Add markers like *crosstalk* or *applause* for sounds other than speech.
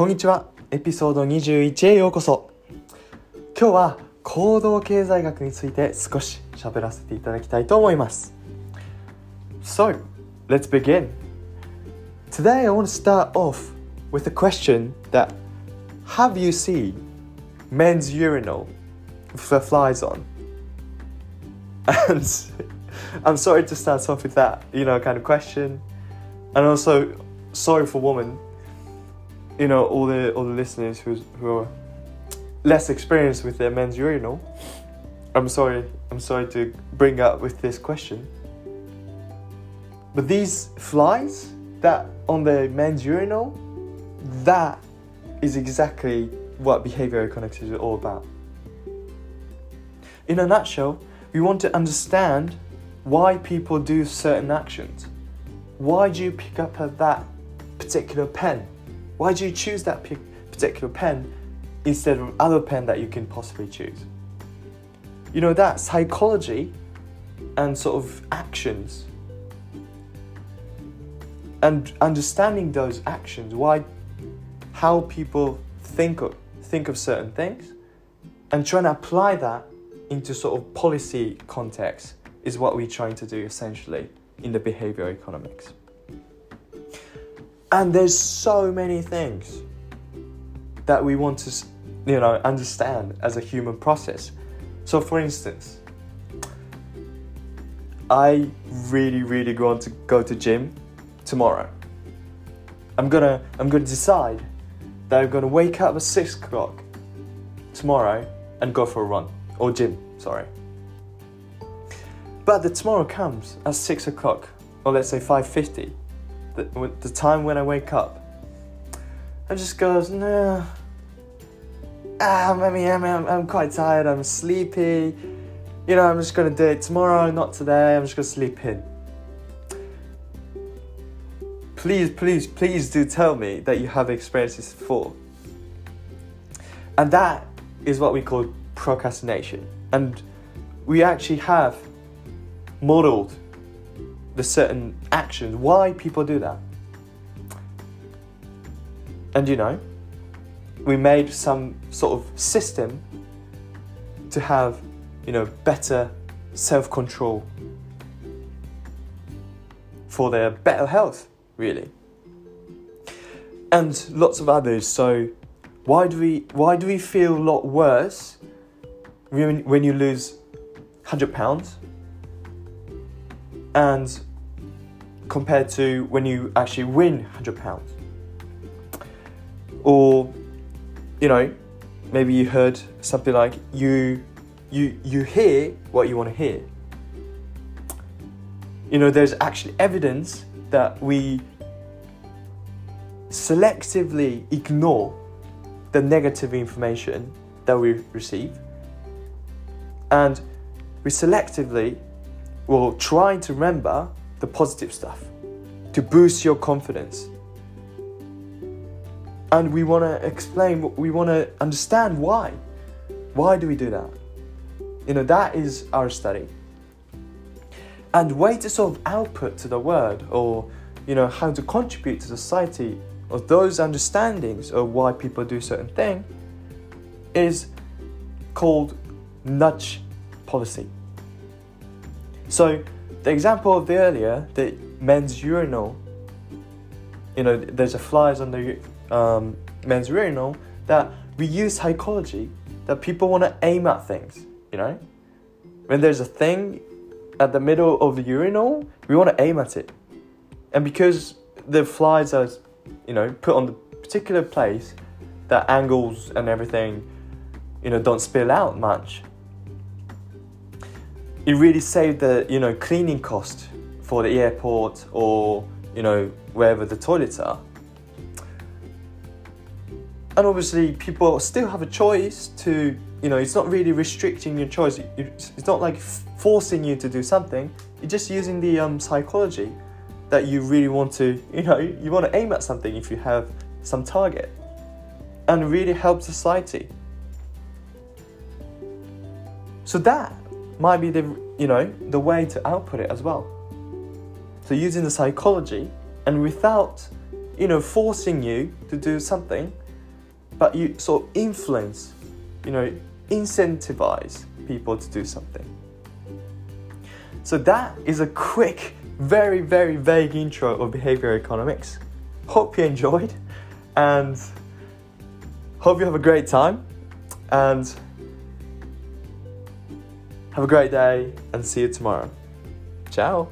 こんにちはエピソード21へようこそ今日は行動経済学について少し喋らせていただきたいと思います So, let's begin Today I want to start off with a question that Have you seen men's urinal with flies on? And I'm sorry to start off with that, you know, kind of question. And also, sorry for women, you know, all the all the listeners who's, who are less experienced with their men's urinal. I'm sorry, I'm sorry to bring up with this question. But these flies that on the men's urinal, that is exactly what behavioral economics is all about. In a nutshell, we want to understand why people do certain actions. Why do you pick up that particular pen? Why do you choose that particular pen instead of other pen that you can possibly choose? You know, that psychology and sort of actions and understanding those actions, why, how people think of, think of certain things, and trying to apply that into sort of policy context is what we're trying to do essentially in the behavioral economics. And there's so many things that we want to, you know, understand as a human process. So, for instance, I really, really want to go to gym tomorrow. I'm gonna, I'm gonna decide that I'm gonna wake up at six o'clock tomorrow and go for a run or gym. Sorry. But the tomorrow comes at six o'clock, or let's say five fifty, the, the time when I wake up, and just goes, no. Ah, maybe I'm, I'm, I'm quite tired. I'm sleepy. You know, I'm just gonna do it tomorrow, not today. I'm just gonna sleep in. Please, please, please do tell me that you have experienced this before. And that is what we call procrastination. And we actually have modeled the certain actions, why people do that. And you know, we made some sort of system to have, you know, better self control for their better health, really. And lots of others. So why do we why do we feel a lot worse when, when you lose 100 pounds and compared to when you actually win 100 pounds. Or you know maybe you heard something like you you you hear what you want to hear. You know there's actually evidence that we selectively ignore the negative information that we receive. And we selectively will try to remember the positive stuff to boost your confidence. And we want to explain, we want to understand why. Why do we do that? You know, that is our study. And way to sort of output to the world or, you know, how to contribute to society or those understandings of why people do certain thing is called nudge policy. So, the example of the earlier, the men's urinal, you know, there's a flies on the um, men's urinal that we use psychology that people want to aim at things, you know? When there's a thing at the middle of the urinal, we want to aim at it. And because the flies are, you know, put on the particular place, that angles and everything, you know, don't spill out much, it really saved the you know cleaning cost for the airport or you know wherever the toilets are. And obviously, people still have a choice to you know it's not really restricting your choice. It's not like forcing you to do something. You're just using the um, psychology that you really want to *laughs* you know you want to aim at something if you have some target, and really help society. So that might be the you know the way to output it as well. So using the psychology and without you know forcing you to do something, but you sort of influence, you know, incentivize people to do something. So that is a quick, very, very vague intro of behavioral economics. Hope you enjoyed and hope you have a great time and have a great day and see you tomorrow. Ciao.